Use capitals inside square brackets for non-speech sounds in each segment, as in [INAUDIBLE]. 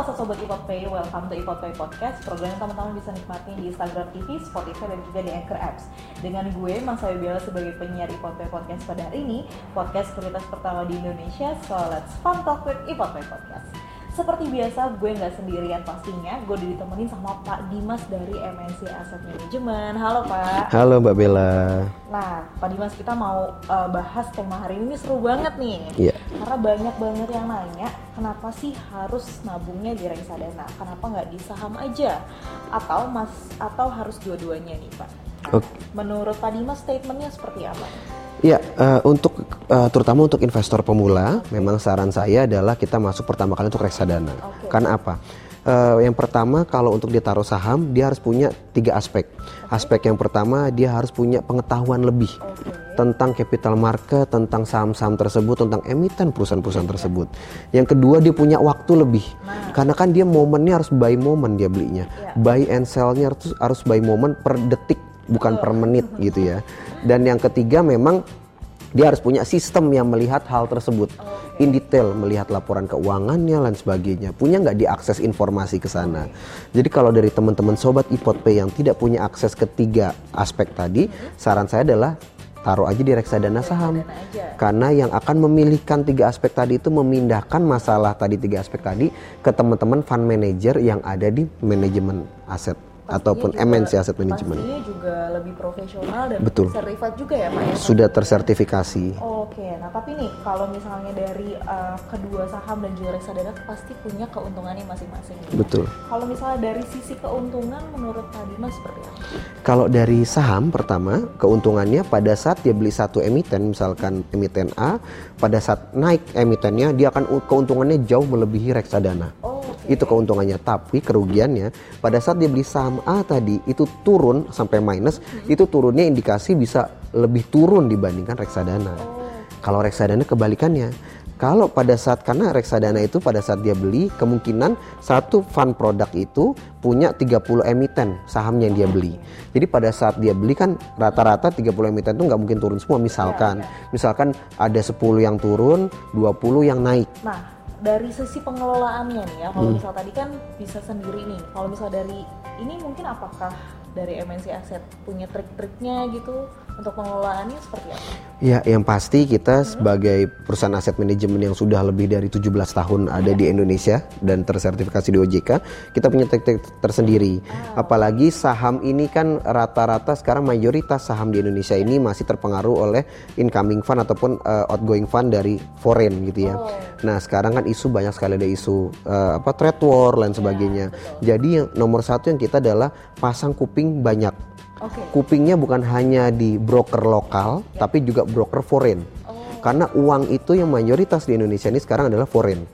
Halo Sobat Ipot Pay, welcome to Ipot Pay Podcast Program yang teman-teman bisa nikmatin di Instagram TV, Spotify, dan juga di Anchor Apps. Dengan gue, Mas Biala sebagai penyiar Ipot Pay Podcast pada hari ini Podcast kualitas pertama di Indonesia, so let's fun talk with Ipot Pay Podcast seperti biasa, gue nggak sendirian pastinya. Gue ditemenin sama Pak Dimas dari MNC Asset Management. Halo Pak. Halo Mbak Bella. Nah, Pak Dimas kita mau uh, bahas tema hari ini seru banget nih. Iya. Karena banyak banget yang nanya, kenapa sih harus nabungnya di reksadana? Kenapa nggak di saham aja? Atau mas atau harus dua-duanya nih Pak? Oke. Okay. Menurut Pak Dimas statementnya seperti apa? Ya, uh, untuk uh, terutama untuk investor pemula, memang saran saya adalah kita masuk pertama kali untuk reksadana. Okay. Karena apa? Uh, yang pertama kalau untuk ditaruh saham dia harus punya tiga aspek. Okay. Aspek yang pertama dia harus punya pengetahuan lebih okay. tentang capital market, tentang saham-saham tersebut, tentang emiten perusahaan-perusahaan okay. tersebut. Yang kedua dia punya waktu lebih, nah. karena kan dia momennya harus buy moment dia belinya, yeah. buy and sellnya harus harus buy moment per detik bukan per menit gitu ya. Dan yang ketiga memang dia harus punya sistem yang melihat hal tersebut. Okay. in detail melihat laporan keuangannya dan sebagainya. Punya nggak diakses informasi ke sana? Jadi kalau dari teman-teman sobat ipotpay yang tidak punya akses ketiga aspek tadi hmm. saran saya adalah taruh aja di reksadana saham. Karena yang akan memilihkan tiga aspek tadi itu memindahkan masalah tadi tiga aspek tadi ke teman-teman fund manager yang ada di manajemen aset ataupun MNC Asset Management. Pastinya juga lebih profesional dan Betul. sertifikat juga ya Pak ya? Sudah tersertifikasi. Oh, Oke, okay. nah tapi nih kalau misalnya dari uh, kedua saham dan juga reksadana pasti punya keuntungannya masing-masing. Betul. Kalau misalnya dari sisi keuntungan menurut Pak Dimas seperti apa? Kalau dari saham pertama keuntungannya pada saat dia beli satu emiten misalkan emiten A, pada saat naik emitennya dia akan keuntungannya jauh melebihi reksadana. Oh itu keuntungannya tapi kerugiannya pada saat dia beli saham A tadi itu turun sampai minus hmm. itu turunnya indikasi bisa lebih turun dibandingkan reksadana oh. kalau reksadana kebalikannya kalau pada saat karena reksadana itu pada saat dia beli kemungkinan satu fund produk itu punya 30 emiten sahamnya yang dia beli. Jadi pada saat dia beli kan rata-rata 30 emiten itu nggak mungkin turun semua misalkan. Ya, ya. Misalkan ada 10 yang turun, 20 yang naik. Nah, dari sisi pengelolaannya nih ya kalau hmm. misal tadi kan bisa sendiri nih kalau misal dari ini mungkin apakah dari MNC Asset punya trik-triknya gitu untuk pengelolaannya seperti apa? Ya, yang pasti kita hmm. sebagai perusahaan aset manajemen yang sudah lebih dari 17 tahun ada ya. di Indonesia dan tersertifikasi di OJK, kita punya trik-trik tersendiri. Oh. Apalagi saham ini kan rata-rata sekarang mayoritas saham di Indonesia ini masih terpengaruh oleh incoming fund ataupun uh, outgoing fund dari foreign gitu ya. Oh. Nah, sekarang kan isu banyak sekali ada isu uh, apa trade war dan sebagainya. Ya, Jadi yang nomor satu yang kita adalah pasang kuping banyak Okay. Kupingnya bukan hanya di broker lokal, yeah. tapi juga broker foreign. Oh. Karena uang itu yang mayoritas di Indonesia ini sekarang adalah foreign.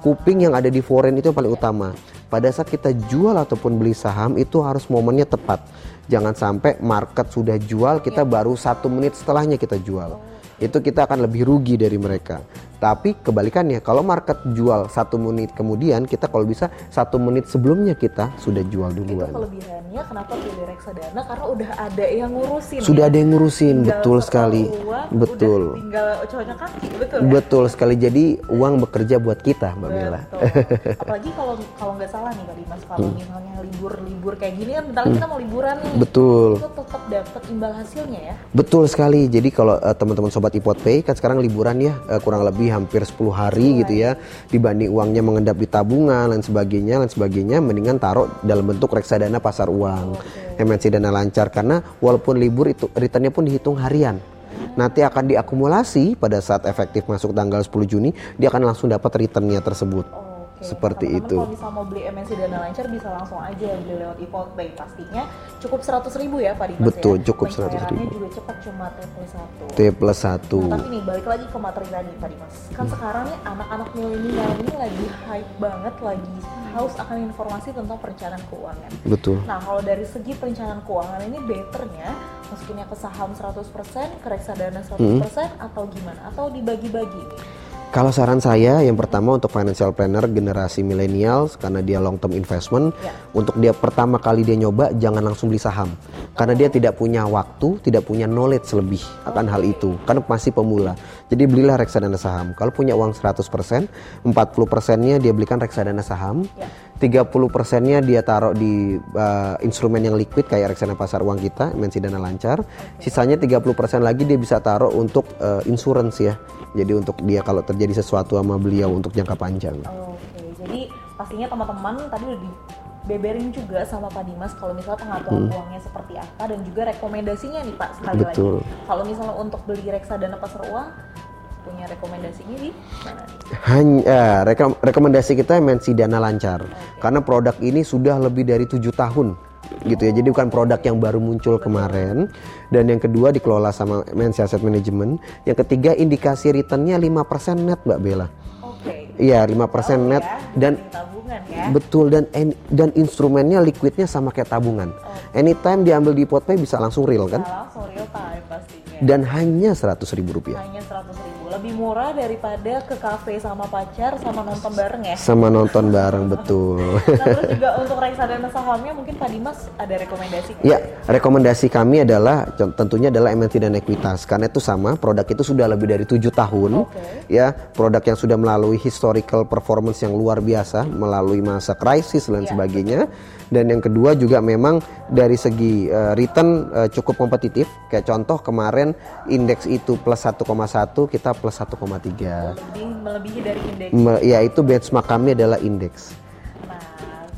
Kuping yang ada di foreign itu yang paling utama. Pada saat kita jual ataupun beli saham itu harus momennya tepat. Jangan sampai market sudah jual, kita yeah. baru satu menit setelahnya kita jual. Oh. Itu kita akan lebih rugi dari mereka. Tapi kebalikannya, kalau market jual satu menit kemudian, kita kalau bisa satu menit sebelumnya kita sudah jual duluan. Itu kelebihannya kenapa pilih reksadana karena udah ada yang ngurusin. Sudah ya? ada yang ngurusin, tinggal betul sekali. Uang, betul. Udah tinggal cocoknya kaki, betul. Ya? Betul sekali. Jadi uang bekerja buat kita, Mbak Mila. [LAUGHS] Apalagi kalau kalau nggak salah nih, Kak Dimas, kalau hmm. misalnya libur-libur kayak gini kan, misalnya hmm. kita mau liburan nih. Betul. Itu tetap dapat imbal hasilnya ya. Betul sekali. Jadi kalau uh, teman-teman sobat Ipot Pay kan sekarang liburan ya, uh, kurang lebih hampir 10 hari gitu ya dibanding uangnya mengendap di tabungan dan sebagainya dan sebagainya mendingan taruh dalam bentuk reksadana pasar uang. Okay. MNC dana lancar karena walaupun libur itu returnnya pun dihitung harian. Nanti akan diakumulasi pada saat efektif masuk tanggal 10 Juni dia akan langsung dapat returnnya tersebut oh seperti teman -teman itu. Kalau misalnya mau beli MNC Dana Lancar bisa langsung aja beli lewat e Pay pastinya cukup seratus ribu ya Pak Dimas Betul, ya? cukup seratus ribu. juga cepat cuma T plus satu. T plus satu. Nah, tapi nih balik lagi ke materi tadi Pak Dimas. Kan hmm. sekarang nih anak-anak milenial ini lagi hype banget, lagi haus akan informasi tentang perencanaan keuangan. Betul. Nah kalau dari segi perencanaan keuangan ini betternya masukinnya ke saham 100%, ke reksadana 100% hmm. atau gimana? Atau dibagi-bagi? Kalau saran saya yang pertama untuk financial planner generasi milenial karena dia long term investment Ya. untuk dia pertama kali dia nyoba jangan langsung beli saham karena dia tidak punya waktu, tidak punya knowledge lebih akan hal itu karena masih pemula. Jadi belilah reksadana saham. Kalau punya uang 100%, 40%-nya dia belikan reksadana saham. Ya. 30%-nya dia taruh di uh, instrumen yang liquid kayak reksadana pasar uang kita, MNC Dana Lancar. Sisanya 30% lagi dia bisa taruh untuk uh, insurance ya. Jadi untuk dia kalau terjadi sesuatu sama beliau untuk jangka panjang. Oke, jadi pastinya teman-teman tadi udah dibeberin juga sama Pak Dimas kalau misalnya pengaturan uangnya seperti apa dan juga rekomendasinya nih Pak sekali Betul. lagi. Kalau misalnya untuk beli reksadana pasar uang punya rekomendasinya di mana? Hanya eh, rekom- rekomendasi kita MNC Dana Lancar karena produk ini sudah lebih dari tujuh tahun gitu ya. Jadi bukan produk yang baru muncul kemarin. Dan yang kedua dikelola sama MNC Asset Management. Yang ketiga indikasi returnnya 5% net Mbak Bella. Oke. Iya 5% Tahu net ya, dan tabungan ya. betul dan dan instrumennya liquidnya sama kayak tabungan. Anytime diambil di PotPay bisa langsung real kan? Langsung real time pastinya. Dan hanya 100 ribu rupiah. Hanya 100 ribu. Lebih murah daripada ke kafe sama pacar sama nonton bareng ya. Sama nonton bareng betul. Nah, terus juga untuk reksadana sahamnya mungkin Pak Dimas ada rekomendasi? Ya, rekomendasi kami adalah tentunya adalah MNC dan Equitas karena itu sama produk itu sudah lebih dari tujuh tahun, Oke. ya produk yang sudah melalui historical performance yang luar biasa, melalui masa krisis dan Ya. sebagainya. Dan yang kedua juga memang dari segi eh, return eh, cukup kompetitif. Kayak contoh kemarin indeks itu plus 1,1 kita plus 1,3. Lebih melebihi dari indeks. Me- Ya itu benchmark kami adalah indeks. Nah,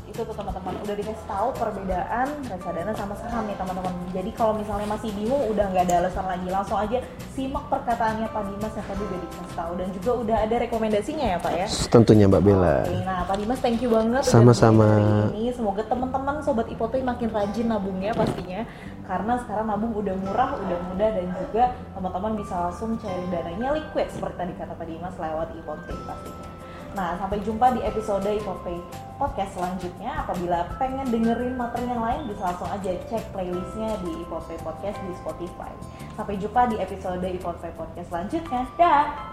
itu tuh teman-teman udah dikasih tahu perbedaan reksadana sama saham nih teman-teman. Jadi kalau misalnya masih bingung udah nggak ada alasan lagi, langsung aja simak perkataannya Pak Dimas yang tadi udah dikasih tahu dan juga udah ada rekomendasinya ya Pak ya. Tentunya Mbak Bella. Oke, nah Pak Dimas thank you banget Sama-sama. ini. Semoga teman-teman sobat Ipote makin rajin nabungnya pastinya karena sekarang nabung udah murah, udah mudah dan juga teman-teman bisa langsung cari dananya liquid seperti tadi kata Pak Dimas lewat Ipote pastinya. Nah, sampai jumpa di episode Ipote podcast selanjutnya. Apabila pengen dengerin materi yang lain, bisa langsung aja cek playlistnya di Ipote Podcast di Spotify. Sampai jumpa di episode Ipote Podcast selanjutnya. Dah!